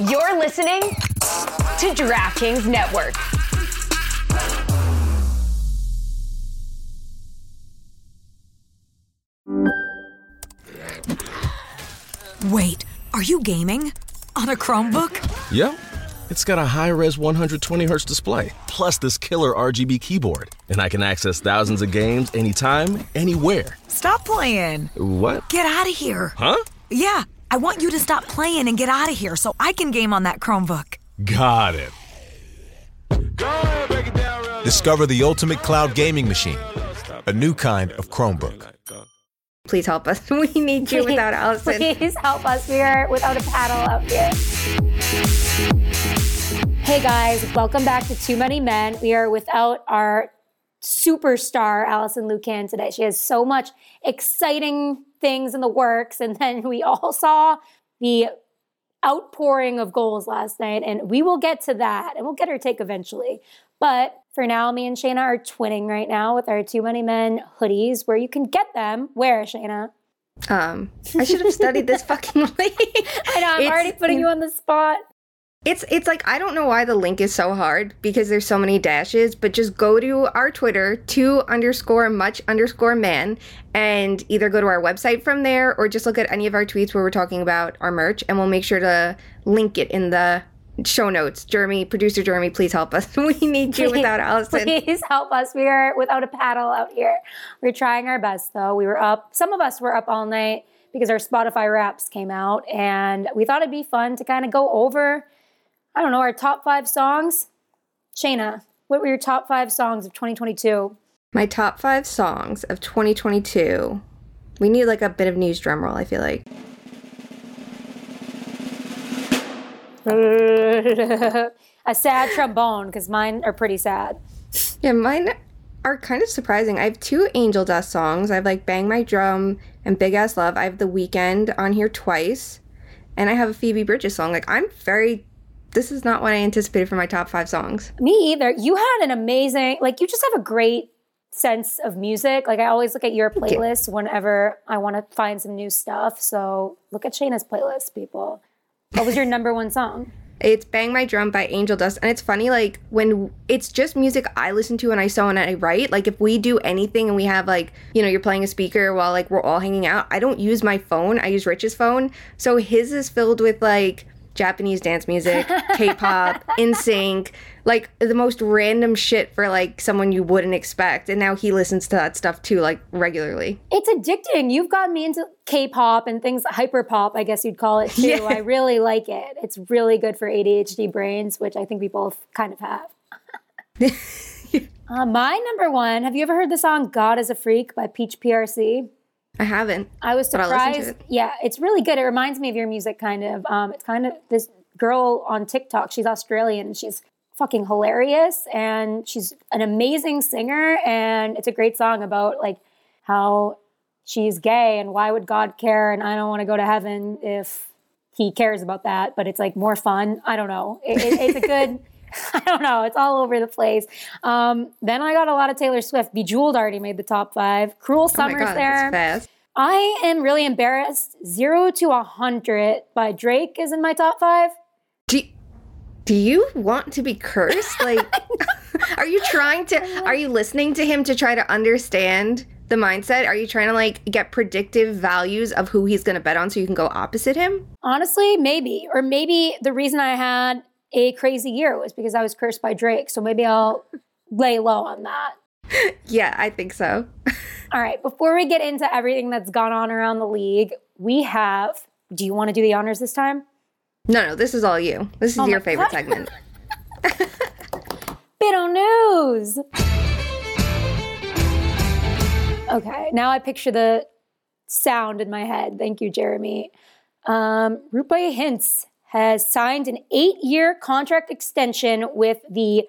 You're listening to DraftKings Network. Wait, are you gaming? On a Chromebook? Yep. It's got a high res 120 hertz display, plus this killer RGB keyboard. And I can access thousands of games anytime, anywhere. Stop playing. What? Get out of here. Huh? Yeah, I want you to stop playing and get out of here so I can game on that Chromebook. Got it. Discover the ultimate cloud gaming machine, a new kind of Chromebook. Please help us. We need you without Alison. Please help us. We are without a paddle out here. Hey guys, welcome back to Too Many Men. We are without our superstar, Alison Lukan, today. She has so much exciting things in the works. And then we all saw the outpouring of goals last night, and we will get to that and we'll get her take eventually. But for now, me and Shayna are twinning right now with our Too Many Men hoodies, where you can get them. Where, Shayna? Um, I should have studied this fucking link. I know, I'm It's- already putting you on the spot. It's it's like I don't know why the link is so hard because there's so many dashes, but just go to our Twitter, two underscore much underscore man, and either go to our website from there or just look at any of our tweets where we're talking about our merch, and we'll make sure to link it in the show notes. Jeremy, producer Jeremy, please help us. We need you without Alison. Please help us. We are without a paddle out here. We're trying our best though. We were up, some of us were up all night because our Spotify wraps came out and we thought it'd be fun to kind of go over, I don't know, our top five songs. Shayna, what were your top five songs of 2022? My top five songs of 2022. We need like a bit of news drum roll. I feel like. a sad trombone because mine are pretty sad. Yeah, mine are kind of surprising. I have two Angel Dust songs. I have like Bang My Drum and Big Ass Love. I have The Weeknd on here twice. And I have a Phoebe Bridgers song. Like, I'm very. This is not what I anticipated for my top five songs. Me either. You had an amazing, like, you just have a great sense of music. Like, I always look at your playlist whenever I want to find some new stuff. So look at Shayna's playlist, people. What was your number one song? It's Bang My Drum by Angel Dust. And it's funny, like, when it's just music I listen to and I sew and I write. Like, if we do anything and we have, like, you know, you're playing a speaker while, like, we're all hanging out, I don't use my phone. I use Rich's phone. So his is filled with, like, Japanese dance music, K-pop, NSYNC, like the most random shit for like someone you wouldn't expect. And now he listens to that stuff too, like regularly. It's addicting. You've gotten me into K-pop and things hyper pop, I guess you'd call it too. Yeah. I really like it. It's really good for ADHD brains, which I think we both kind of have. uh, my number one. Have you ever heard the song "God Is a Freak" by Peach PRC? I haven't. I was But I'll listen to surprised. it. Yeah, it's really good. It reminds me of your music, kind of. Um, it's kind of this girl on TikTok. She's Australian. and She's fucking hilarious, and she's an amazing singer. And it's a great song about like how she's gay and why would God care? And I don't want to go to heaven if He cares about that. But it's like more fun. I don't know. It, it- it's a good. I don't know. It's all over the place. Um, then I got a lot of Taylor Swift. Bejeweled already made the top five. Cruel Oh Summer's god, there. I am really embarrassed. Zero to a hundred by Drake is in my top five. Do, do you want to be cursed? Like, are you trying to? Are you listening to him to try to understand the mindset? Are you trying to like get predictive values of who he's going to bet on so you can go opposite him? Honestly, maybe. Or maybe the reason I had a crazy year was because I was cursed by Drake. So maybe I'll lay low on that. Yeah, I think so. All right, before we get into everything that's gone on around the league, we have. Do you want to do the honors this time? No, no, this is all you. This is Oh your favorite God. segment. Bit of news. Okay, now I picture the sound in my head. Thank you, Jeremy. Um, Hintz has signed an eight-year contract extension with the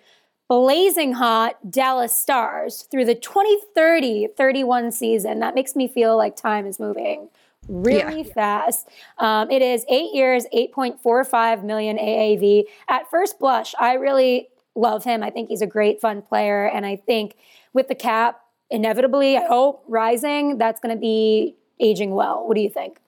blazing hot Dallas Stars through the 2030-31 season. That makes me feel like time is moving really fast. Um, it is eight years, 8.45 million AAV. At first blush, I really love him. I think he's a great, fun player. And I think with the cap, inevitably, I hope, rising, that's going to be aging well. What do you think?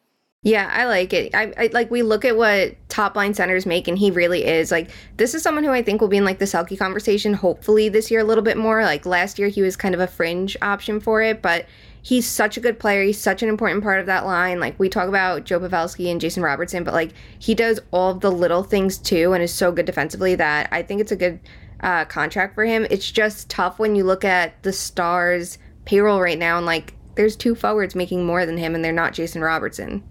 Yeah, I like it. I, I like we look at what top line centers make, and he really is. Like, this is someone who I think will be in like the Selke conversation, hopefully this year a little bit more. Like, last year he was kind of a fringe option for it, but he's such a good player. He's such an important part of that line. Like, we talk about Joe Pavelski and Jason Robertson, but like, he does all of the little things too and is so good defensively that I think it's a good uh, contract for him. It's just tough when you look at the Stars payroll right now and like, there's two forwards making more than him, and they're not Jason Robertson.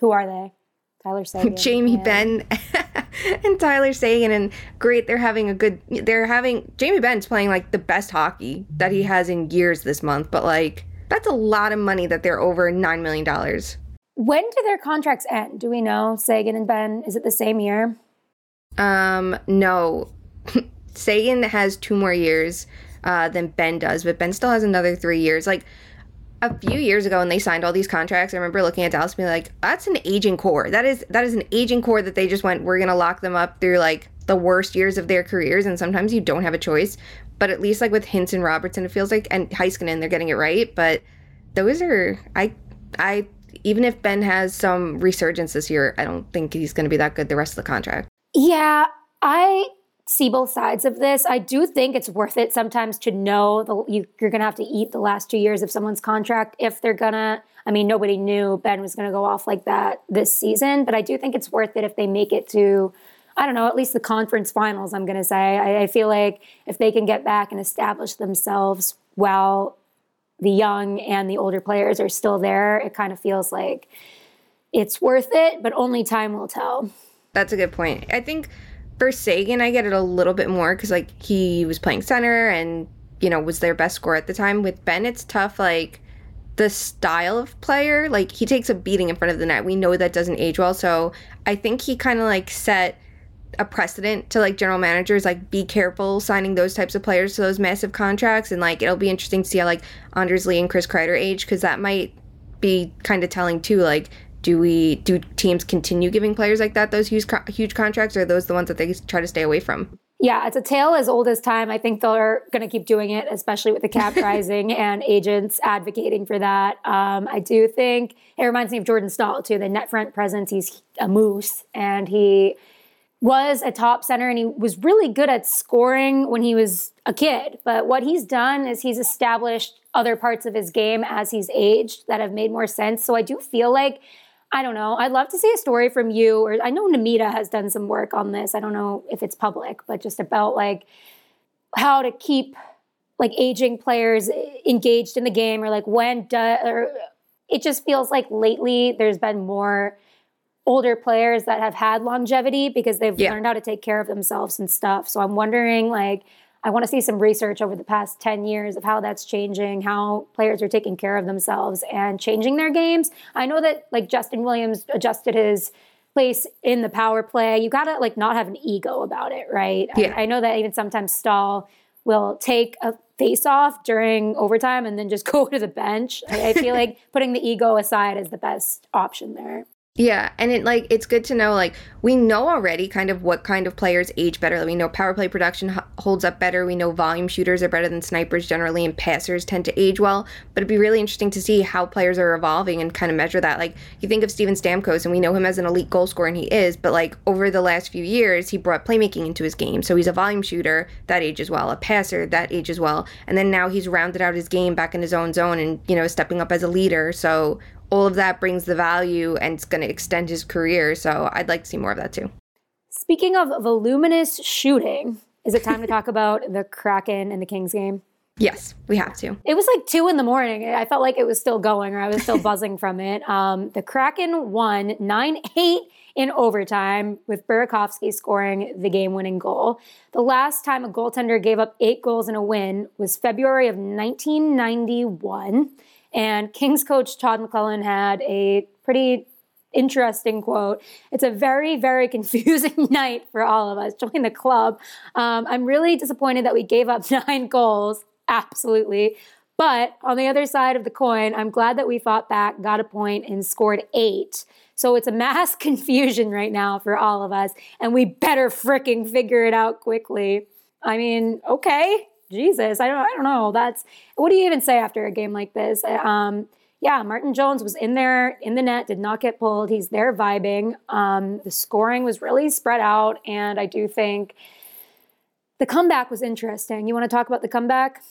Who are they? Tyler Seguin. Jamie Benn, and Tyler Seguin and great they're having a good they're having Jamie Benn's playing like the best hockey that he has in years this month but like that's a lot of money that they're over 9 million dollars. When do their contracts end? Do we know Seguin and Benn? is it the same year? Um no. Seguin has 2 more years uh, than Benn does but Benn still has another 3 years like a few years ago when they signed all these contracts, I remember looking at Dallas and being like, that's an aging core. That is that is an aging core that they just went, we're gonna lock them up through like the worst years of their careers and sometimes you don't have a choice. But at least like with Hintz and Robertson, it feels like and Heiskanen, they're getting it right. But those are I I even if Benn has some resurgence this year, I don't think he's gonna be that good the rest of the contract. Yeah, I see both sides of this. I do think it's worth it sometimes to know the, you, you're going to have to eat the last two years of someone's contract if they're going to. I mean, nobody knew Benn was going to go off like that this season, but I do think it's worth it if they make it to, I don't know, at least the conference finals, I'm going to say. I, I feel like if they can get back and establish themselves while the young and the older players are still there, it kind of feels like it's worth it, but only time will tell. That's a good point. I think for Seguin, I get it a little bit more because like he was playing center and you know was their best scorer at the time. With Benn, it's tough. Like the style of player, like he takes a beating in front of the net. We know that doesn't age well. So I think he kind of like set a precedent to like general managers like be careful signing those types of players to those massive contracts and like it'll be interesting to see how like Anders Lee and Chris Kreider age because that might be kind of telling too like do we do teams continue giving players like that those huge huge contracts or are those the ones that they try to stay away from yeah it's a tale as old as time i think they're going to keep doing it especially with the cap rising and agents advocating for that um, i do think it reminds me of jordan staal too the net front presence he's a moose and he was a top center and he was really good at scoring when he was a kid. But what he's done is he's established other parts of his game as he's aged that have made more sense. So I do feel like I don't know. I'd love to see a story from you, or I know Namita has done some work on this. I don't know if it's public, but just about like how to keep like aging players eh, engaged in the game, or like when do, or it just feels like lately there's been more older players that have had longevity because they've yeah. learned how to take care of themselves and stuff. So I'm wondering like I want to see some research over the past 10 years of how that's changing, how players are taking care of themselves and changing their games. I know that like Justin Williams adjusted his place in the power play. You got to like not have an ego about it, right? Yeah. I, I know that even sometimes Staal will take a face off during overtime and then just go to the bench. I, I feel like putting the ego aside is the best option there. Yeah, and it like it's good to know like we know already kind of what kind of players age better. We know power play production h- holds up better. We know volume shooters are better than snipers generally, and passers tend to age well. But it'd be really interesting to see how players are evolving and kind of measure that. Like you think of Steven Stamkos, and we know him as an elite goal scorer, and he is. But like over the last few years, he brought playmaking into his game. So he's a volume shooter that ages well, a passer that ages well, and then now he's rounded out his game back in his own zone and you know stepping up as a leader. So all of that brings the value and it's going to extend his career. So I'd like to see more of that too. Speaking of voluminous shooting, is it time to talk about the Kraken and the Kings game? Yes, we have to. It was like two in the morning. I felt like it was still going, or I was still buzzing from it. Um, the Kraken won 9 8 in overtime, with Burakovsky scoring the game winning goal. The last time a goaltender gave up eight goals in a win was February of 1991. And Kings coach Todd McLellan had a pretty interesting quote. It's a very, very confusing night for all of us. Join the club. Um, I'm really disappointed that we gave up nine goals. Absolutely. But on the other side of the coin, I'm glad that we fought back, got a point, and scored eight. So it's a mass confusion right now for all of us, and we better freaking figure it out quickly. I mean, okay, Jesus, I don't, I don't know. That's what do you even say after a game like this? Um, yeah, Martin Jones was in there in the net, did not get pulled. He's there vibing. Um, the scoring was really spread out, and I do think the comeback was interesting. You want to talk about the comeback?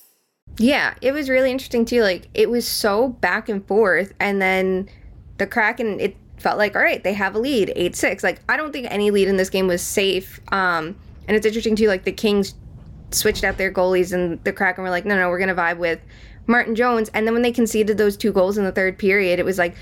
Yeah, it was really interesting too. Like it was so back and forth, and then the Kraken. It felt like all right, they have a lead, eight six. Like I don't think any lead in this game was safe. Um, and it's interesting too. Like the Kings switched out their goalies, and the Kraken were like, no, no, we're gonna vibe with Martin Jones. And then when they conceded those two goals in the third period, it was like,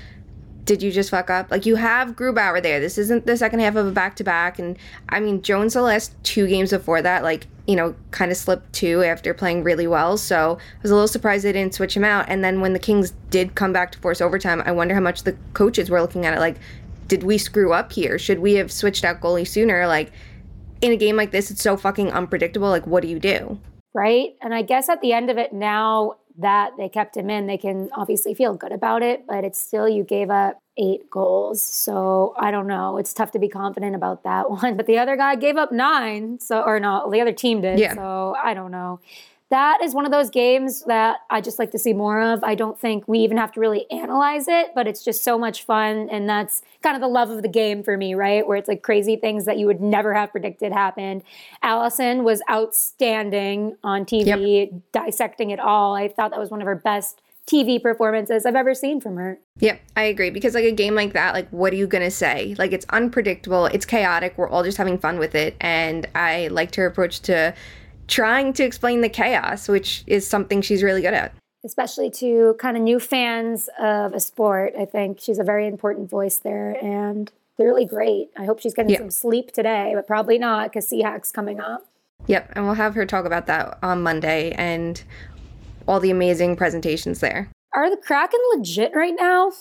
did you just fuck up? Like you have Grubauer there. This isn't the second half of a back to back. And I mean, Jones the last two games before that, like you know, kind of slipped too after playing really well. So I was a little surprised they didn't switch him out. And then when the Kings did come back to force overtime, I wonder how much the coaches were looking at it like, did we screw up here? Should we have switched out goalie sooner? Like in a game like this, it's so fucking unpredictable. Like, what do you do? Right. And I guess at the end of it now, that they kept him in, they can obviously feel good about it, but it's still you gave up eight goals. So I don't know. It's tough to be confident about that one. But the other guy gave up nine. So or no, the other team did. Yeah. So I don't know that is one of those games that I just like to see more of. I don't think we even have to really analyze it, but it's just so much fun. And that's kind of the love of the game for me, right? Where it's like crazy things that you would never have predicted happened. Alison was outstanding on TV, yep. dissecting it all. I thought that was one of her best TV performances I've ever seen from her. Yep, I agree. Because like a game like that, like what are you gonna say? Like it's unpredictable, it's chaotic, we're all just having fun with it. And I liked her approach to trying to explain the chaos, which is something she's really good at. Especially to kind of new fans of a sport. I think she's a very important voice there and clearly great. I hope she's getting some sleep today, but probably not because Seahawks coming up. Yep, and we'll have her talk about that on Monday and all the amazing presentations there. Are the Kraken legit right now?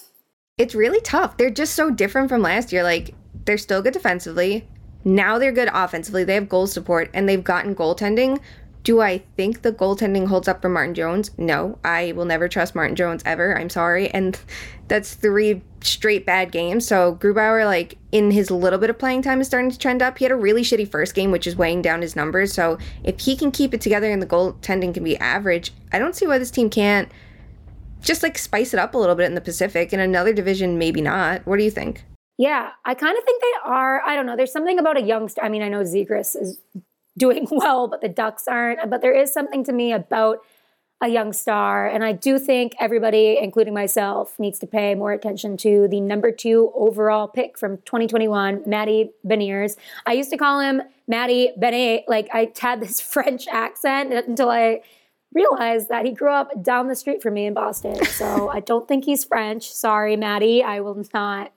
It's really tough. They're just so different from last year. Like, they're still good defensively. Now they're good offensively. They have goal support and they've gotten goaltending. Do I think the goaltending holds up for Martin Jones? No, I will never trust Martin Jones ever. I'm sorry. And that's three straight bad games. So Grubauer, like in his little bit of playing time, is starting to trend up. He had a really shitty first game, which is weighing down his numbers. So if he can keep it together and the goaltending can be average, I don't see why this team can't just like spice it up a little bit in the Pacific. In another division, maybe not. What do you think? Yeah, I kind of think they are. I don't know. There's something about a youngster. I mean, I know Zegras is doing well, but the Ducks aren't. But there is something to me about a young star. And I do think everybody, including myself, needs to pay more attention to the number two overall pick from 2021, Matty Beniers. I used to call him Maddie Benet. Like I had this French accent until I realized that he grew up down the street from me in Boston. So I don't think he's French. Sorry, Matty. I will not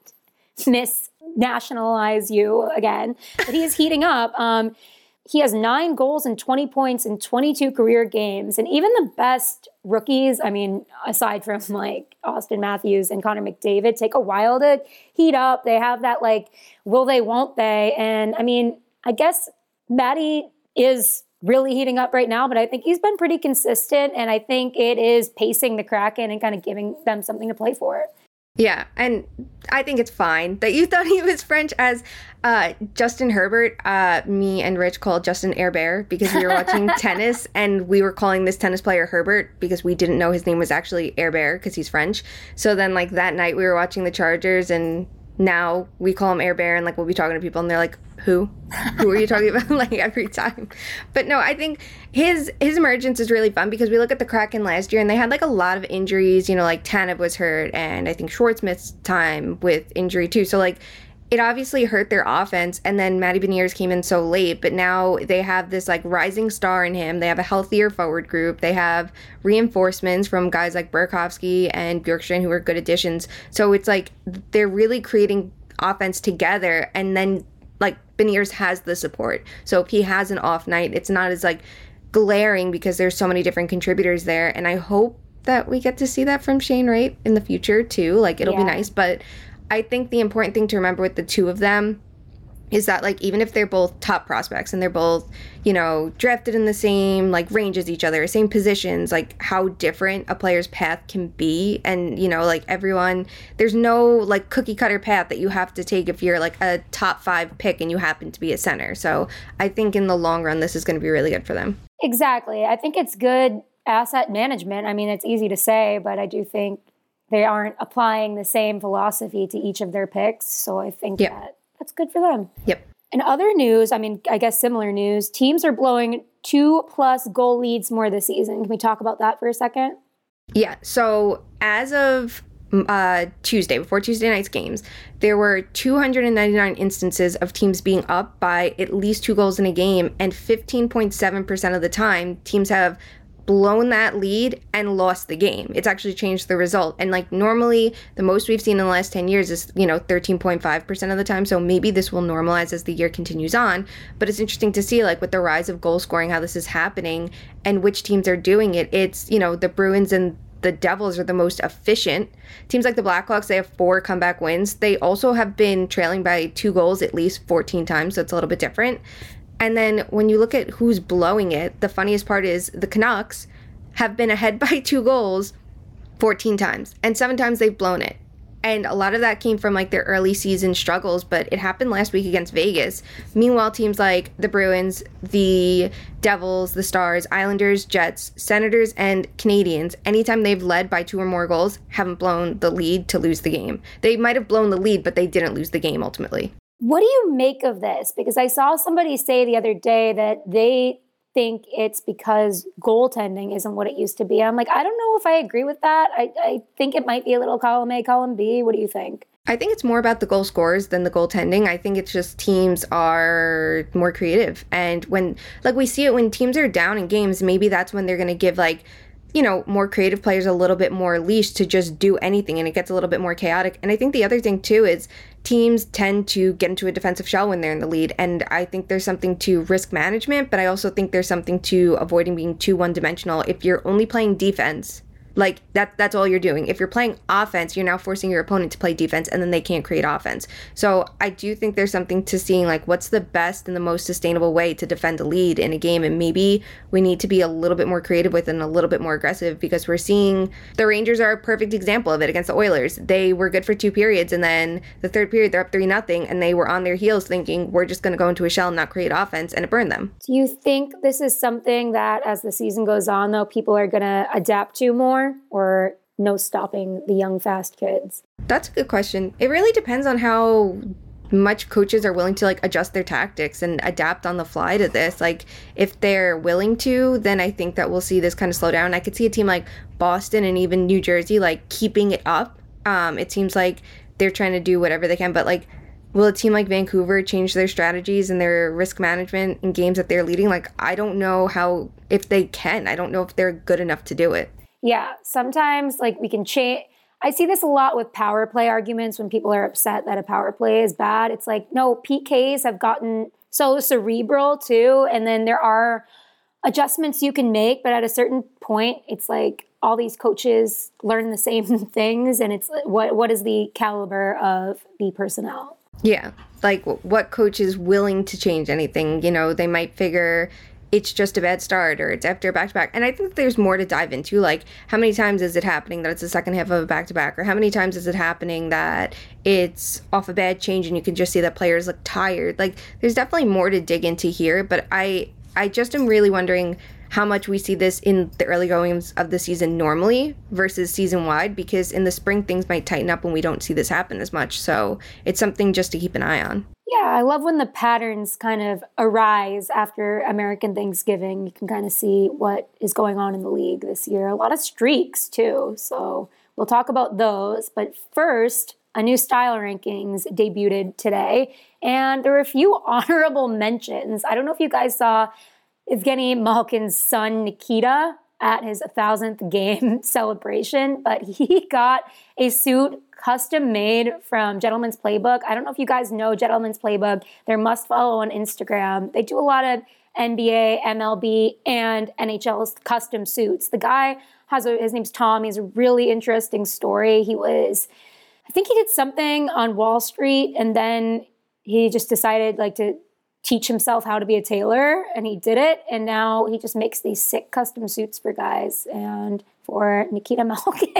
misnationalize you again. But he is heating up. Um, he has nine goals and 20 points in 22 career games. And even the best rookies, I mean, aside from like Auston Matthews and Connor McDavid, take a while to heat up. They have that like, will they, won't they? And I mean, I guess Matty is really heating up right now, but I think he's been pretty consistent. And I think it is pacing the Kraken and kind of giving them something to play for. Yeah, and I think it's fine that you thought he was French as uh, Justin Herbert. Uh, me and Rich called Justin Herbert because we were watching tennis and we were calling this tennis player Herbert because we didn't know his name was actually Herbert because he's French. So then, like that night, we were watching the Chargers and now we call him Air Bear and like we'll be talking to people and they're like, Who? Who are you talking about? like every time. But no, I think his his emergence is really fun because we look at the Kraken last year and they had like a lot of injuries, you know, like Tanev was hurt and I think Schwartz missed time with injury too. So like it obviously hurt their offense. And then Matty Beniers came in so late, but now they have this like rising star in him. They have a healthier forward group. They have reinforcements from guys like Burakovsky and Bjorkstrand who are good additions. So it's like they're really creating offense together. And then like Beniers has the support. So if he has an off night, it's not as like glaring because there's so many different contributors there. And I hope that we get to see that from Shane Wright in the future too. Like it'll yeah. be nice, but I think the important thing to remember with the two of them is that like even if they're both top prospects and they're both you know drafted in the same like range as each other same positions like how different a player's path can be. And you know like everyone there's no like cookie cutter path that you have to take if you're like a top five pick and you happen to be a center. So i think in the long run this is going to be really good for them. Exactly. I think it's good asset management. I mean it's easy to say but i do think they aren't applying the same philosophy to each of their picks. So I think Yep. that that's good for them. Yep. In other news, I mean, I guess similar news, teams are blowing two plus goal leads more this season. Can we talk about that for a second? Yeah. So as of uh, Tuesday, before Tuesday night's games, there were 299 instances of teams being up by at least two goals in a game, and 15.7% of the time, teams have blown that lead and lost the game. It's actually changed the result. And like normally, the most we've seen in the last 10 years is, you know, 13.5% of the time. So maybe this will normalize as the year continues on. But it's interesting to see, like, with the rise of goal scoring, how this is happening and which teams are doing it. It's, you know, the Bruins and the Devils are the most efficient. Teams like the Blackhawks, they have four comeback wins. They also have been trailing by two goals at least 14 times, so it's a little bit different. And then when you look at who's blowing it, the funniest part is the Canucks have been ahead by two goals 14 times, and seven times they've blown it. And a lot of that came from like their early season struggles, but it happened last week against Vegas. Meanwhile, teams like the Bruins, the Devils, the Stars, Islanders, Jets, Senators, and Canadiens, anytime they've led by two or more goals, haven't blown the lead to lose the game. They might have blown the lead, but they didn't lose the game ultimately. What do you make of this? Because I saw somebody say the other day that they think it's because goaltending isn't what it used to be. I'm like, I don't know if I agree with that. I, I think it might be a little column A, column B. What do you think? I think it's more about the goal scorers than the goaltending. I think it's just teams are more creative. And when, like, we see it when teams are down in games, maybe that's when they're going to give, like, you know, more creative players a little bit more leash to just do anything and it gets a little bit more chaotic. And I think the other thing too is teams tend to get into a defensive shell when they're in the lead. And I think there's something to risk management, but I also think there's something to avoiding being too one dimensional. If you're only playing defense, like that that's all you're doing. If you're playing offense, you're now forcing your opponent to play defense and then they can't create offense. So I do think there's something to seeing like what's the best and the most sustainable way to defend a lead in a game and maybe we need to be a little bit more creative with and a little bit more aggressive because we're seeing the Rangers are a perfect example of it against the Oilers. They were good for two periods and then the third period they're up 3 nothing and they were on their heels thinking we're just going to go into a shell and not create offense and it burned them. Do you think this is something that as the season goes on, though, people are going to adapt to more or no stopping the young, fast kids? That's a good question. It really depends on how much coaches are willing to like adjust their tactics and adapt on the fly to this. Like if they're willing to, then I think that we'll see this kind of slow down. I could see a team like Boston and even New Jersey like keeping it up. Um, it seems like they're trying to do whatever they can, but like will a team like Vancouver change their strategies and their risk management in games that they're leading? Like I don't know how if they can. I don't know if they're good enough to do it. Yeah, sometimes like we can change. I see this a lot with power play arguments when people are upset that a power play is bad. It's like, no, PKs have gotten so cerebral too. And then there are adjustments you can make, but at a certain point, it's like all these coaches learn the same things. And it's what what is the caliber of the personnel? Yeah. Like what coach is willing to change anything? You know, they might figure it's just a bad start or it's after a back to back. And I think there's more to dive into. Like, how many times is it happening that it's the second half of a back to back? Or how many times is it happening that it's off a bad change and you can just see that players look tired? Like, there's definitely more to dig into here. But I, I just am really wondering how much we see this in the early goings of the season normally versus season wide because in the spring things might tighten up and we don't see this happen as much. So it's something just to keep an eye on. Yeah, I love when the patterns kind of arise after American Thanksgiving. You can kind of see what is going on in the league this year. A lot of streaks, too. So we'll talk about those. But first, a new style rankings debuted today, and there were a few honorable mentions. I don't know if you guys saw Evgeny Malkin's son, Nikita, at his 1000th game celebration, but he got a suit custom made from Gentleman's Playbook. I don't know if you guys know Gentleman's Playbook. They're must follow on Instagram. They do a lot of NBA, MLB, and NHL's custom suits. The guy has a, his name's Tom. He's a really interesting story. He was, I think he did something on Wall Street, and then he just decided like to teach himself how to be a tailor, and he did it. And now he just makes these sick custom suits for guys and for Nikita Malkin.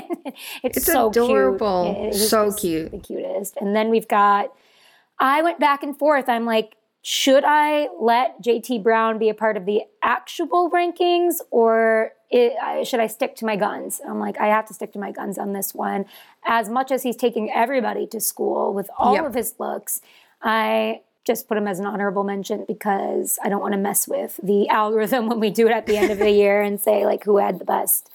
it's, It's so adorable. Cute. So cute. the cutest. And then we've got. I went back and forth. I'm like, should I let JT Brown be a part of the actual rankings, or it, I, should I stick to my guns? I'm like, I have to stick to my guns on this one. As much as he's taking everybody to school with all yep. of his looks, I just put him as an honorable mention because I don't want to mess with the algorithm when we do it at the end of the year and say like who had the best,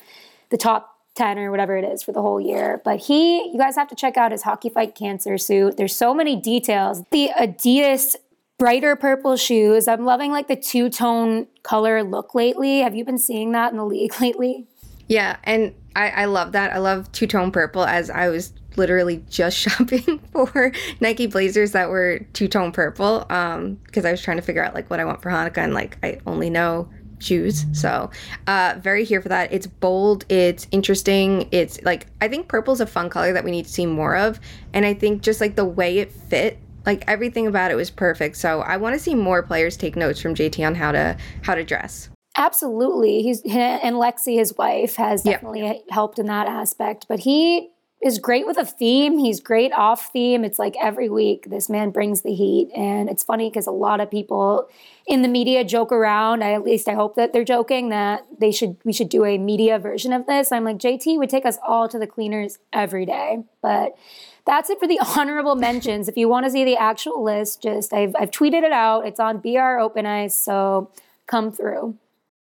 the top 10 or whatever it is for the whole year. But he, you guys have to check out his hockey fight cancer suit. There's so many details. The Adidas brighter purple shoes. I'm loving like the two tone color look lately. Have you been seeing that in the league lately? Yeah, and I, I love that. I love two tone purple as I was literally just shopping for Nike blazers that were two tone purple um because I was trying to figure out like what I want for Hanukkah and like I only know shoes. So, uh, very here for that. It's bold, it's interesting. It's like, I think purple is a fun color that we need to see more of. And I think just like the way it fit, like everything about it was perfect. So, I want to see more players take notes from JT on how to how to dress. Absolutely. He's and Lexi, his wife, has definitely yeah. helped in that aspect. But he is great with a theme. He's great off theme. It's like every week this man brings the heat. And it's funny because a lot of people in the media joke around. I, at least I hope that they're joking that they should we should do a media version of this. I'm like JT would take us all to the cleaners every day. But that's it for the honorable mentions. If you want to see the actual list, just I've I've tweeted it out. It's on BR Open Ice, so come through.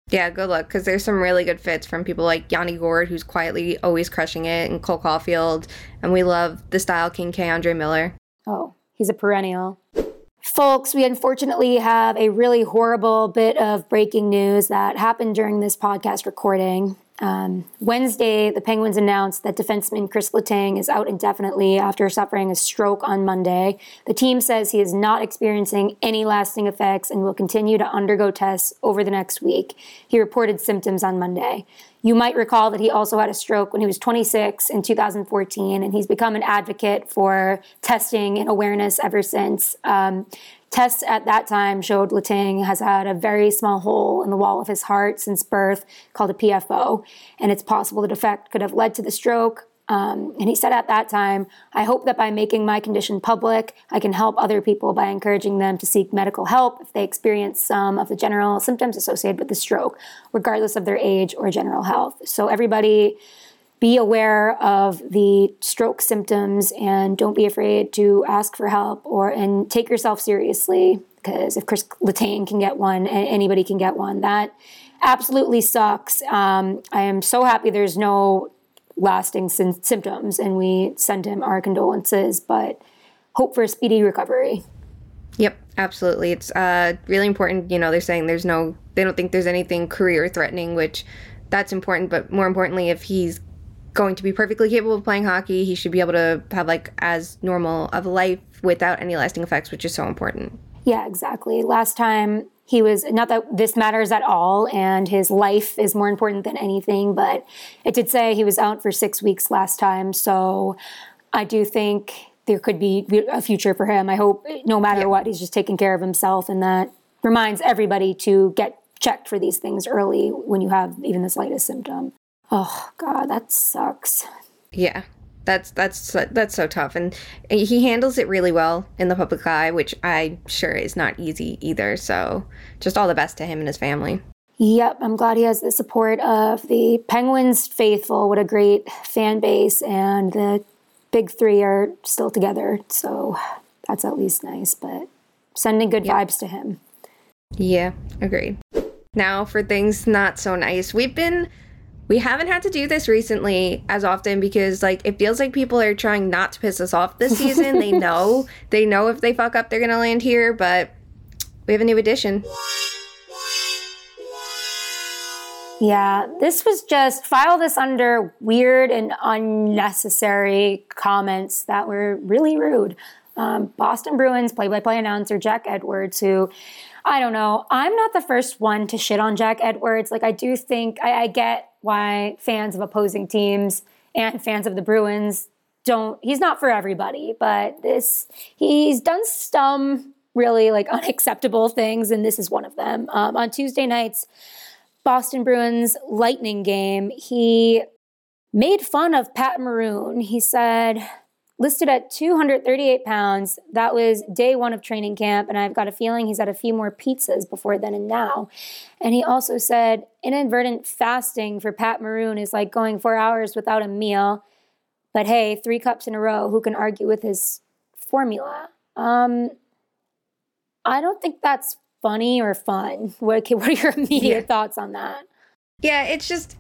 Yeah, good luck because there's some really good fits from people like Yanni Gourde, who's quietly always crushing it, and Cole Caufield, And we love the style King K'Andre Miller. Oh, he's a perennial. Folks, we unfortunately have a really horrible bit of breaking news that happened during this podcast recording. Um, Wednesday, the Penguins announced that defenseman Kris Letang is out indefinitely after suffering a stroke on Monday. The team says he is not experiencing any lasting effects and will continue to undergo tests over the next week. He reported symptoms on Monday. You might recall that he also had a stroke when he was 26 in 2014, and he's become an advocate for testing and awareness ever since. Um, Tests at that time showed Letang has had a very small hole in the wall of his heart since birth called a PFO, and it's possible the defect could have led to the stroke. Um, and he said at that time, I hope that by making my condition public, I can help other people by encouraging them to seek medical help if they experience some of the general symptoms associated with the stroke, regardless of their age or general health. So, everybody, be aware of the stroke symptoms and don't be afraid to ask for help or and take yourself seriously because if Kris Letang can get one, anybody can get one. That absolutely sucks. Um, I am so happy there's no lasting sy- symptoms, and we send him our condolences. But hope for a speedy recovery. Yep, absolutely. It's uh, really important. You know, they're saying there's no, they don't think there's anything career threatening, which that's important. But more importantly, if he's going to be perfectly capable of playing hockey. He should be able to have like as normal of a life without any lasting effects, which is so important. Yeah, exactly. Last time he was not that this matters at all and his life is more important than anything, but it did say he was out for 6 weeks last time, so I do think there could be a future for him. I hope no matter yeah. what he's just taking care of himself and that reminds everybody to get checked for these things early when you have even the slightest symptom. Oh God, that sucks. Yeah, that's that's that's so tough, and he handles it really well in the public eye, which I'm sure is not easy either. So, just all the best to him and his family. Yep, I'm glad he has the support of the Penguins faithful. What a great fan base, and the big three are still together. So that's at least nice. But sending good vibes to him. Yeah, agreed. Now for things not so nice. We've been we haven't had to do this recently as often because like it feels like people are trying not to piss us off this season. they know they know if they fuck up they're gonna land here, but we have a new addition. Yeah, this was just file this under weird and unnecessary comments that were really rude. Um, Boston Bruins play by play announcer Jack Edwards, who I don't know, I'm not the first one to shit on Jack Edwards. Like, I do think I, I get why fans of opposing teams and fans of the Bruins don't he's not for everybody, but this he's done some really like unacceptable things, and this is one of them. Um, on Tuesday night's Boston Bruins Lightning game, he made fun of Pat Maroon. He said, listed at 238 pounds. That was day one of training camp, and I've got a feeling he's had a few more pizzas before then and now. And he also said inadvertent fasting for Pat Maroon is like going four hours without a meal. But hey, three cups in a row, who can argue with his formula? Um, I don't think that's funny or fun. What, what are your immediate yeah. thoughts on that? Yeah, it's just,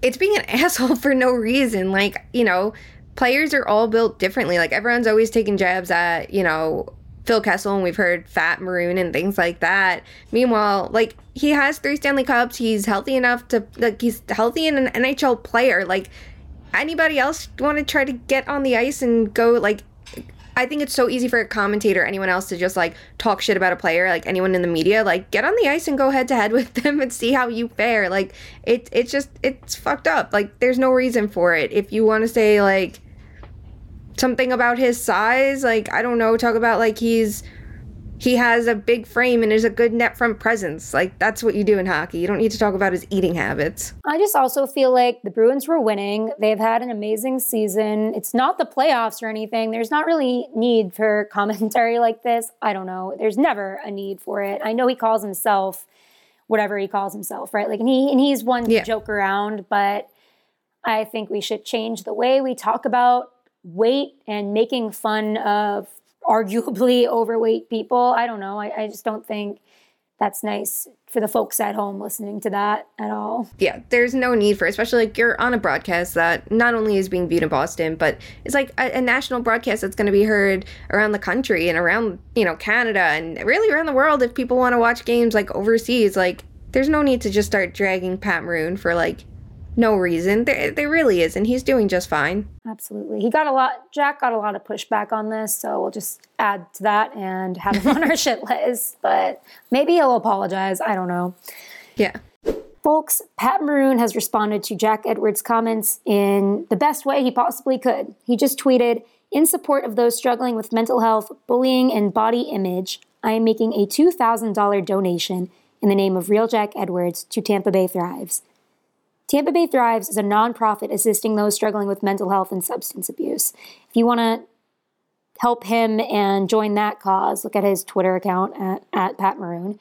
it's being an asshole for no reason. Like, you know, players are all built differently. Like everyone's always taking jabs at, you know, Phil Kessel and we've heard Fat Maroon and things like that. Meanwhile, like he has three Stanley Cups. He's healthy enough to like he's healthy and an NHL player. Like anybody else want to try to get on the ice and go like I think it's so easy for a commentator, anyone else to just like talk shit about a player, like anyone in the media, like get on the ice and go head to head with them and see how you fare. Like it it's just it's fucked up. Like there's no reason for it. If you want to say like something about his size, like I don't know, talk about like he's he has a big frame and is a good net front presence. Like that's what you do in hockey. You don't need to talk about his eating habits. I just also feel like the Bruins were winning. They've had an amazing season. It's not the playoffs or anything. There's not really need for commentary like this. I don't know. There's never a need for it. I know he calls himself whatever he calls himself, right? Like and he and he's one to yeah. joke around, but I think we should change the way we talk about weight and making fun of arguably overweight people. I don't know. I, I just don't think that's nice for the folks at home listening to that at all. Yeah, there's no need for, especially like you're on a broadcast that not only is being viewed in Boston, but it's like a, a national broadcast that's going to be heard around the country and around you know Canada and really around the world. If people want to watch games like overseas, like there's no need to just start dragging Pat Maroon for like no reason. There, there really is, and he's doing just fine. Absolutely. He got a lot, Jack got a lot of pushback on this, so we'll just add to that and have him on our shit list. But maybe he'll apologize. I don't know. Yeah. Folks, Pat Maroon has responded to Jack Edwards' comments in the best way he possibly could. He just tweeted, in support of those struggling with mental health, bullying, and body image, I am making a $2,000 donation in the name of Real Jack Edwards to Tampa Bay Thrives. Tampa Bay Thrives is a nonprofit assisting those struggling with mental health and substance abuse. If you want to help him and join that cause, look at his Twitter account at, at Pat Maroon.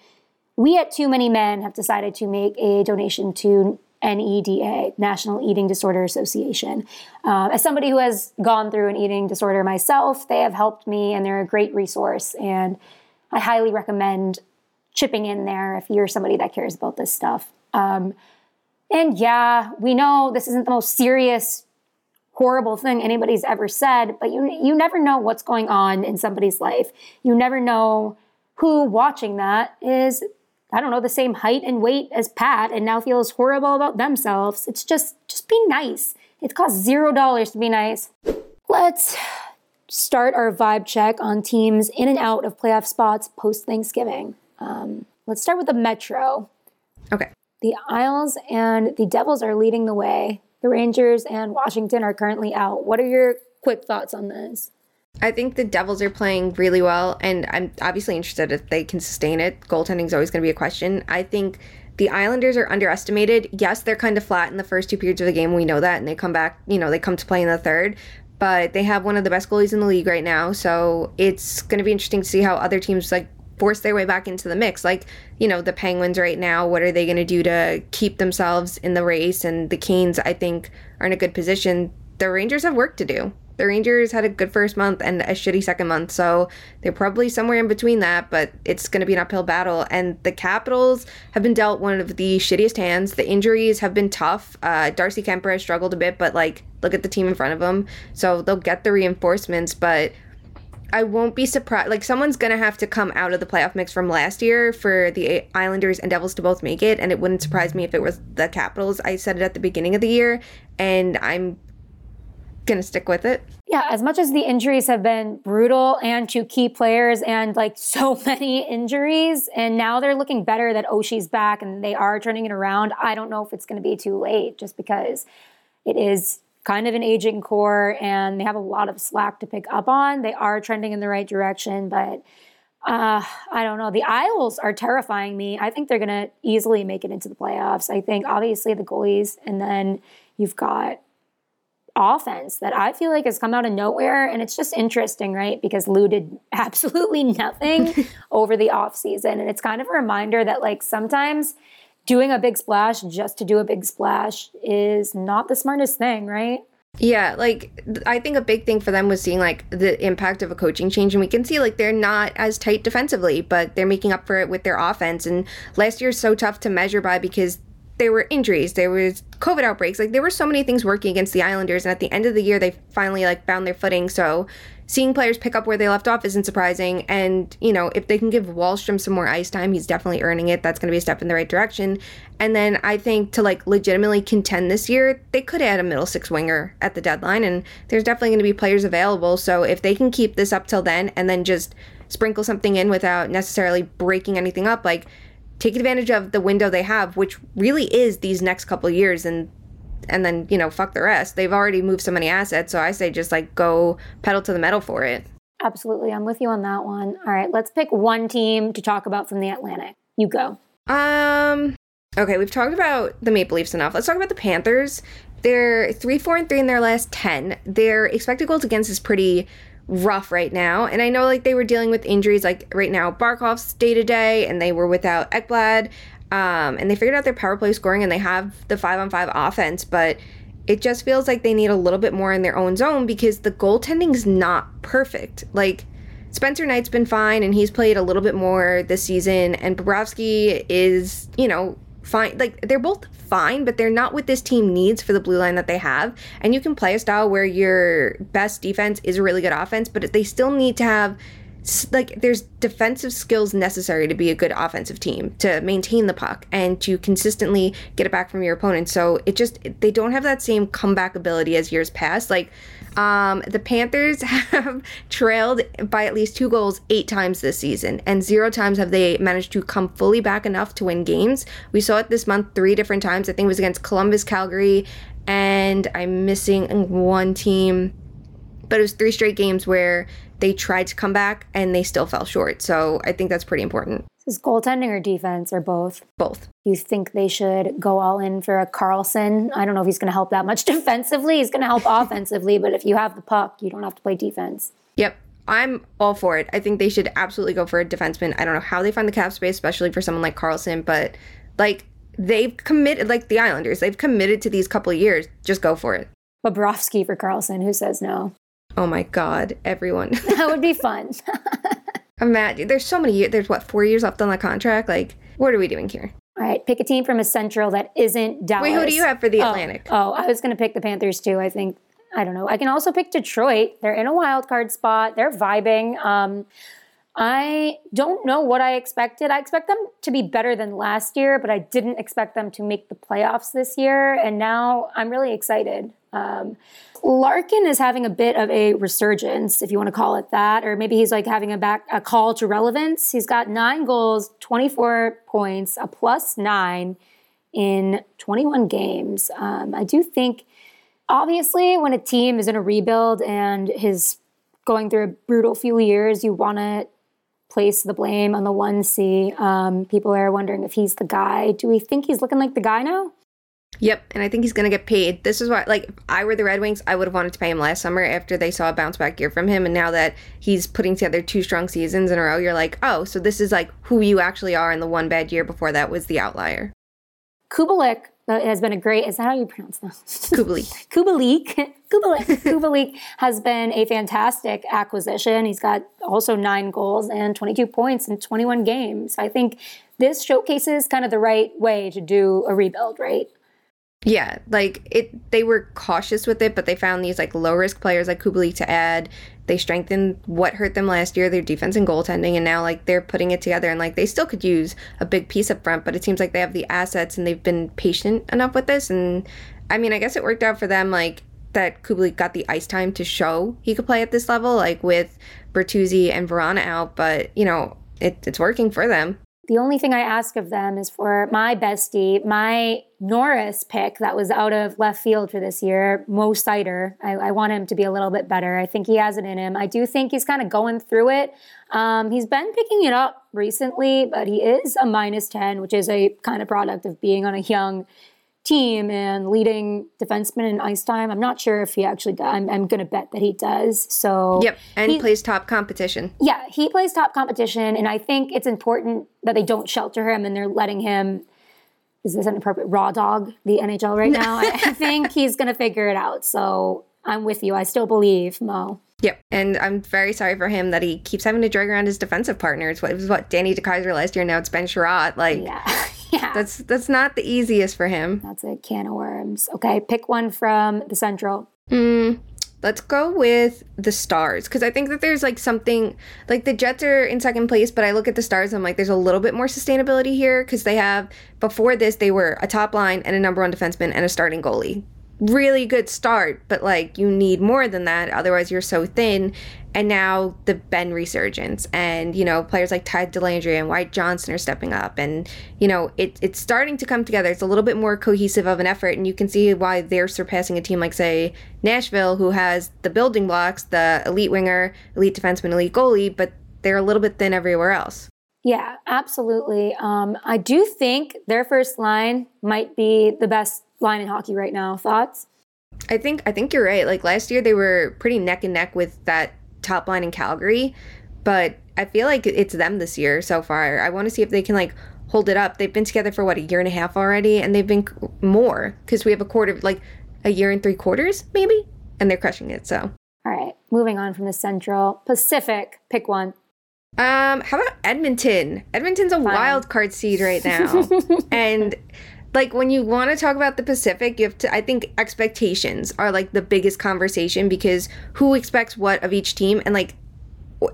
We at Too Many Men have decided to make a donation to NEDA, National Eating Disorder Association. Uh, as somebody who has gone through an eating disorder myself, they have helped me and they're a great resource. And I highly recommend chipping in there if you're somebody that cares about this stuff. Um, and yeah, we know this isn't the most serious, horrible thing anybody's ever said, but you you never know what's going on in somebody's life. You never know who watching that is I don't know, the same height and weight as Pat and now feels horrible about themselves. It's just just be nice. It costs zero dollars to be nice. Let's start our vibe check on teams in and out of playoff spots post Thanksgiving. Um, let's start with the Metro. Okay. The Isles and the Devils are leading the way. The Rangers and Washington are currently out. What are your quick thoughts on this? I think the Devils are playing really well, and I'm obviously interested if they can sustain it. Goaltending is always going to be a question. I think the Islanders are underestimated. Yes, they're kind of flat in the first two periods of the game. We know that, and they come back, you know, they come to play in the third. But they have one of the best goalies in the league right now, so it's going to be interesting to see how other teams like force their way back into the mix. Like, you know, the Penguins right now, what are they going to do to keep themselves in the race? And the Canes, I think, are in a good position. The Rangers have work to do. The Rangers had a good first month and a shitty second month, so they're probably somewhere in between that, but it's going to be an uphill battle. And the Capitals have been dealt one of the shittiest hands. The injuries have been tough. Uh, Darcy Kuemper has struggled a bit, but like, look at the team in front of them. So they'll get the reinforcements, but I won't be surprised. Like someone's gonna have to come out of the playoff mix from last year for the Islanders and Devils to both make it, and it wouldn't surprise me if it was the Capitals. I said it at the beginning of the year, and I'm gonna stick with it. Yeah, as much as the injuries have been brutal and to key players and like so many injuries, and now they're looking better that Oshie's back and they are turning it around. I don't know if it's gonna be too late just because it is kind of an aging core and they have a lot of slack to pick up on. They are trending in the right direction, but uh, I don't know. The Isles are terrifying me. I think they're going to easily make it into the playoffs. I think obviously the goalies, and then you've got offense that I feel like has come out of nowhere. And it's just interesting, right? Because Lou did absolutely nothing over the offseason. And it's kind of a reminder that, like, sometimes doing a big splash just to do a big splash is not the smartest thing, right? Yeah, like I think a big thing for them was seeing like the impact of a coaching change, and we can see like they're not as tight defensively, but they're making up for it with their offense. And last year's so tough to measure by because there were injuries, there was COVID outbreaks, like there were so many things working against the Islanders. And at the end of the year, they finally like found their footing. So seeing players pick up where they left off isn't surprising. And, you know, if they can give Wahlstrom some more ice time, he's definitely earning it. That's going to be a step in the right direction. And then I think to like legitimately contend this year, they could add a middle six winger at the deadline. And there's definitely going to be players available. So if they can keep this up till then and then just sprinkle something in without necessarily breaking anything up, like take advantage of the window they have, which really is these next couple years. And and then you know fuck the rest. They've already moved so many assets so i say just like go pedal to the metal for it. Absolutely. I'm with you on that one. All right let's pick one team to talk about from the atlantic. You go. Um okay we've talked about the maple leafs enough. Let's talk about the panthers. They're three four and three in their last 10 their expected goals against is pretty rough right now and i know like they were dealing with injuries like right now barkov's day to day and they were without ekblad um, and they figured out their power play scoring and they have the five on five offense, but it just feels like they need a little bit more in their own zone because the goaltending's not perfect. Like Spencer Knight's been fine and he's played a little bit more this season, and Bobrovsky is, you know, fine. Like they're both fine, but they're not what this team needs for the blue line that they have. And you can play a style where your best defense is a really good offense, but they still need to have like there's defensive skills necessary to be a good offensive team to maintain the puck and to consistently get it back from your opponent. So it just they don't have that same comeback ability as years past. Like um, the panthers have trailed by at least two goals eight times this season and zero times have they managed to come fully back enough to win games. We saw it this month three different times. I think it was against columbus calgary and i'm missing one team but it was three straight games where they tried to come back and they still fell short. So I think that's pretty important. Is goaltending or defense or both? Both. You think they should go all in for a Carlson? I don't know if he's going to help that much defensively. He's going to help offensively, but if you have the puck, you don't have to play defense. Yep. I'm all for it. I think they should absolutely go for a defenseman. I don't know how they find the cap space, especially for someone like Carlson, but like they've committed, like the Islanders, they've committed to these couple of years. Just go for it. Bobrovsky for Carlson. Who says no? Oh my God, everyone. that would be fun. Imagine there's so many years. There's what four years left on the contract. Like, what are we doing here? All right, pick a team from a Central that isn't Dallas. Wait, who do you have for the oh, Atlantic? Oh, I was going to pick the Panthers too. I think I don't know. I can also pick Detroit. They're in a wild card spot. They're vibing. Um, I don't know what I expected. I expect them to be better than last year, but I didn't expect them to make the playoffs this year. And now I'm really excited. Um, Larkin is having a bit of a resurgence, if you want to call it that, or maybe he's like having a back a call to relevance. He's got nine goals, 24 points, a plus nine in 21 games. Um, I do think, obviously, when a team is in a rebuild and is going through a brutal few years, you want to place the blame on the one C. Um, people are wondering if he's the guy. Do we think he's looking like the guy now? Yep, and I think he's going to get paid. This is why, like, if I were the Red Wings, I would have wanted to pay him last summer after they saw a bounce back year from him. And now that he's putting together two strong seasons in a row, you're like, oh, so this is like who you actually are. And the one bad year before that was the outlier. Kubalik uh, has been a great, is that how you pronounce that? Kubalik. Kubalik. Kubalik. Kubalik has been a fantastic acquisition. He's got also nine goals and 22 points in 21 games. I think this showcases kind of the right way to do a rebuild, right? Yeah, like it they were cautious with it, but they found these like low risk players like Kubalik to add. They strengthened what hurt them last year, their defense and goaltending, and now like they're putting it together and like they still could use a big piece up front, but it seems like they have the assets and they've been patient enough with this and I mean, I guess it worked out for them like that Kubalik got the ice time to show he could play at this level, like with Bertuzzi and Vrana out, but you know, it, it's working for them. The only thing I ask of them is for my bestie, my Norris pick that was out of left field for this year, Mo Seider. I, I, want him to be a little bit better. I think he has it in him. I do think he's kind of going through it. Um, he's been picking it up recently, but he is a minus 10, which is a kind of product of being on a young team and leading defenseman in ice time. I'm not sure if he actually does. I'm, I'm going to bet that he does. So Yep, and he- plays top competition. yeah, he plays top competition, and I think it's important that they don't shelter him and they're letting him. Is this an appropriate raw dog the NHL right now? I, I think he's going to figure it out. So I'm with you. I still believe Mo. Yep, and I'm very sorry for him that he keeps having to drag around his defensive partners. What it was what Danny DeKeyser last year? Now it's Ben Chiarot. Like Yeah, yeah. that's that's not the easiest for him. That's a can of worms. Okay, pick one from the Central. Mm, let's go with the Stars because I think that there's like something like the Jets are in second place, but I look at the Stars and I'm like, there's a little bit more sustainability here because they have before this they were a top line and a number one defenseman and a starting goalie. Really good start, but like you need more than that, otherwise you're so thin. And now the Benn resurgence and you know players like Ty Dellandrea and Wyatt Johnston are stepping up, and you know it, it's starting to come together. It's a little bit more cohesive of an effort, and you can see why they're surpassing a team like say Nashville, who has the building blocks, the elite winger, elite defenseman, elite goalie, but they're a little bit thin everywhere else. Yeah, absolutely. Um, I do think their first line might be the best line in hockey right now. Thoughts? I think I think you're right. Like last year, they were pretty neck and neck with that top line in Calgary, but I feel like it's them this year so far. I want to see if they can like hold it up. They've been together for what a year and a half already, and they've been more because we have a quarter, like a year and three quarters maybe, and they're crushing it. So, All right, moving on from the Central Pacific. Pick one. um, how about Edmonton? Edmonton's a wild card seed right now, and like when you want to talk about the Pacific, you have to. I think expectations are like the biggest conversation because who expects what of each team, and like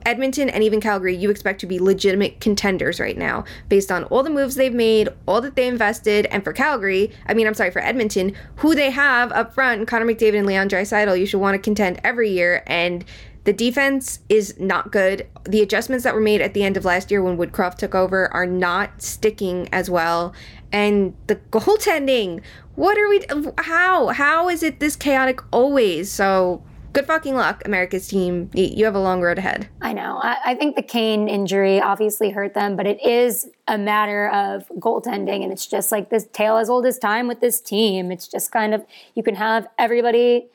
Edmonton and even Calgary, you expect to be legitimate contenders right now based on all the moves they've made, all that they invested, and for Calgary, I mean, I'm sorry for Edmonton, who they have up front, Connor McDavid and Leon Draisaitl, you should want to contend every year, and the defense is not good. The adjustments that were made at the end of last year when Woodcroft took over are not sticking as well, and the goaltending. What are we? How? How is it this chaotic always? So good fucking luck, America's team. You have a long road ahead. I know. I, I think the Kane injury obviously hurt them, but it is a matter of goaltending, and it's just like this tale as old as time with this team. It's just kind of you can have everybody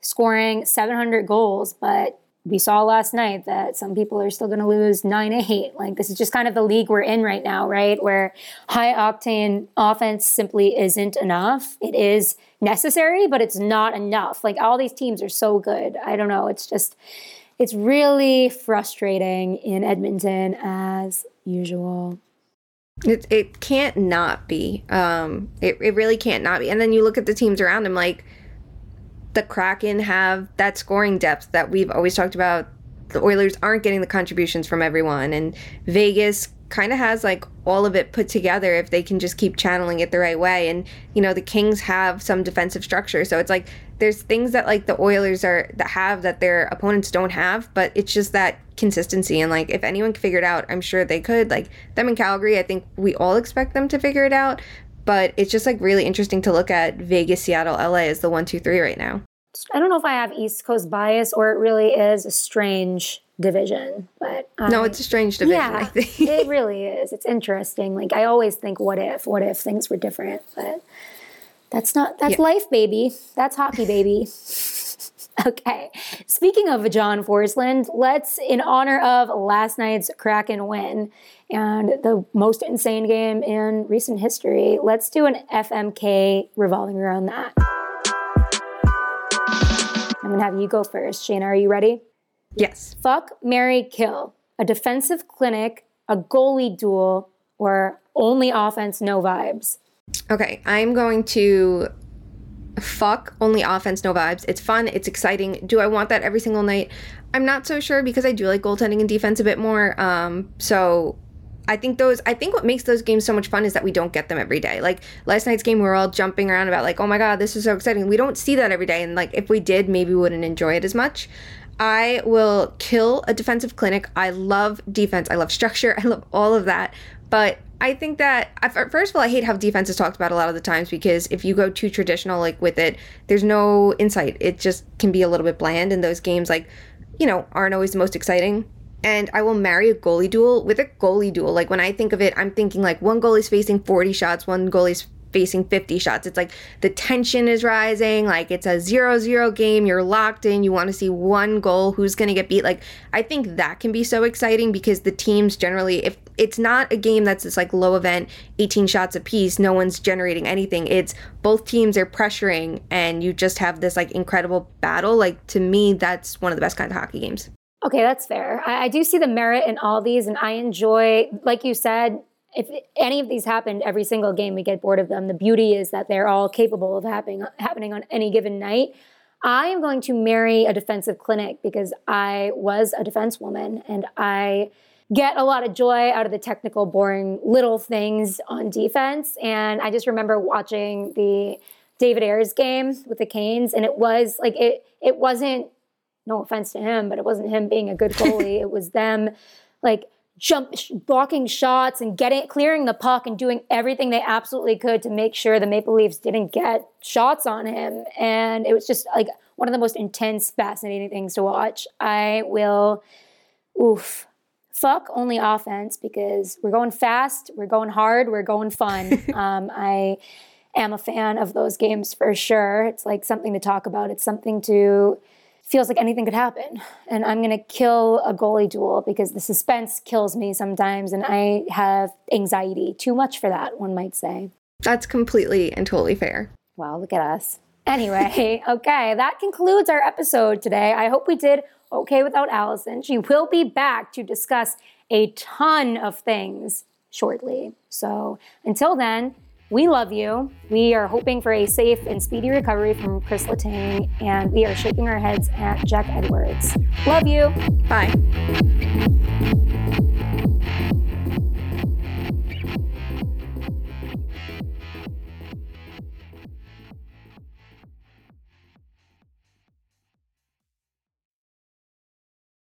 scoring 700 goals, but we saw last night that some people are still going to lose 9 8. Like, this is just kind of the league we're in right now, right? Where high octane offense simply isn't enough. It is necessary, but it's not enough. Like, all these teams are so good. I don't know. It's just, it's really frustrating in Edmonton as usual. It, it can't not be. Um, it, it really can't not be. And then you look at the teams around them, like the Kraken have that scoring depth that we've always talked about. The Oilers aren't getting the contributions from everyone, and Vegas kind of has like all of it put together if they can just keep channeling it the right way. And you know, the Kings have some defensive structure, so it's like there's things that like the Oilers are that have that their opponents don't have, but it's just that consistency. And like if anyone figured out, I'm sure they could. Like them in Calgary, I think we all expect them to figure it out. But it's just like really interesting to look at Vegas, Seattle, LA as the one, two, three right now. I don't know if I have East Coast bias or it really is a strange division, but No, um, it's a strange division, I Yeah, think. it really is. It's interesting. Like I always think, what if? What if things were different? But that's not. That's Yeah. life, baby. That's hockey, baby. okay. Speaking of John Forslund, let's, in honor of last night's Kraken win and the most insane game in recent history, let's do an FMK revolving around that. I'm gonna have you go first. Shayna, are you ready? yes. Fuck, Mary, kill. A defensive clinic, a goalie duel, or only offense, no vibes. Okay, I'm going to fuck only offense, no vibes. It's fun, it's exciting. Do I want that every single night? I'm not so sure because I do like goaltending and defense a bit more. Um, so I think those I think what makes those games so much fun is that we don't get them every day. Like last night's game we were all jumping around about like, "Oh my god, this is so exciting." We don't see that every day and like if we did, maybe we wouldn't enjoy it as much. I will kill a defensive clinic. I love defense. I love structure. I love all of that. But I think that first of all, I hate how defense is talked about a lot of the times because if you go too traditional like with it, there's no insight. It just can be a little bit bland, and those games like you know aren't always the most exciting. And I will marry a goalie duel with a goalie duel. Like when I think of it, I'm thinking like one goalie's facing 40 shots, one goalie's facing 50 shots. It's like the tension is rising, like it's a 0-0 game, you're locked in, you want to see one goal, who's going to get beat. Like I think that can be so exciting because the teams generally if it's not a game that's this like low event 18 shots apiece, no one's generating anything. It's both teams are pressuring and you just have this like incredible battle. Like to me that's one of the best kind of hockey games. Okay, that's fair. I, I do see the merit in all these, and I enjoy, like you said, if any of these happened every single game, we get bored of them. The beauty is that they're all capable of happening happening on any given night. I am going to marry a defensive clinic because I was a defense woman and I get a lot of joy out of the technical, boring little things on defense. And I just remember watching the David Ayres game with the Canes, and it was like it it wasn't no offense to him, but it wasn't him being a good goalie. it was them like jump blocking shots and getting clearing the puck and doing everything they absolutely could to make sure the Maple Leafs didn't get shots on him. And it was just like one of the most intense, fascinating things to watch. I will oof. Fuck only offense because we're going fast, we're going hard, we're going fun. um, I am a fan of those games for sure. It's like something to talk about. It's something to feels like anything could happen. And I'm going to kill a goalie duel because the suspense kills me sometimes. And I have anxiety, too much for that, one might say. That's completely and totally fair. Well, look at us. Anyway, okay, that concludes our episode today. I hope we did okay without Alison. She will be back to discuss a ton of things shortly. So until then, we love you. We are hoping for a safe and speedy recovery from Kris Letang, and we are shaking our heads at Jack Edwards. Love you. Bye.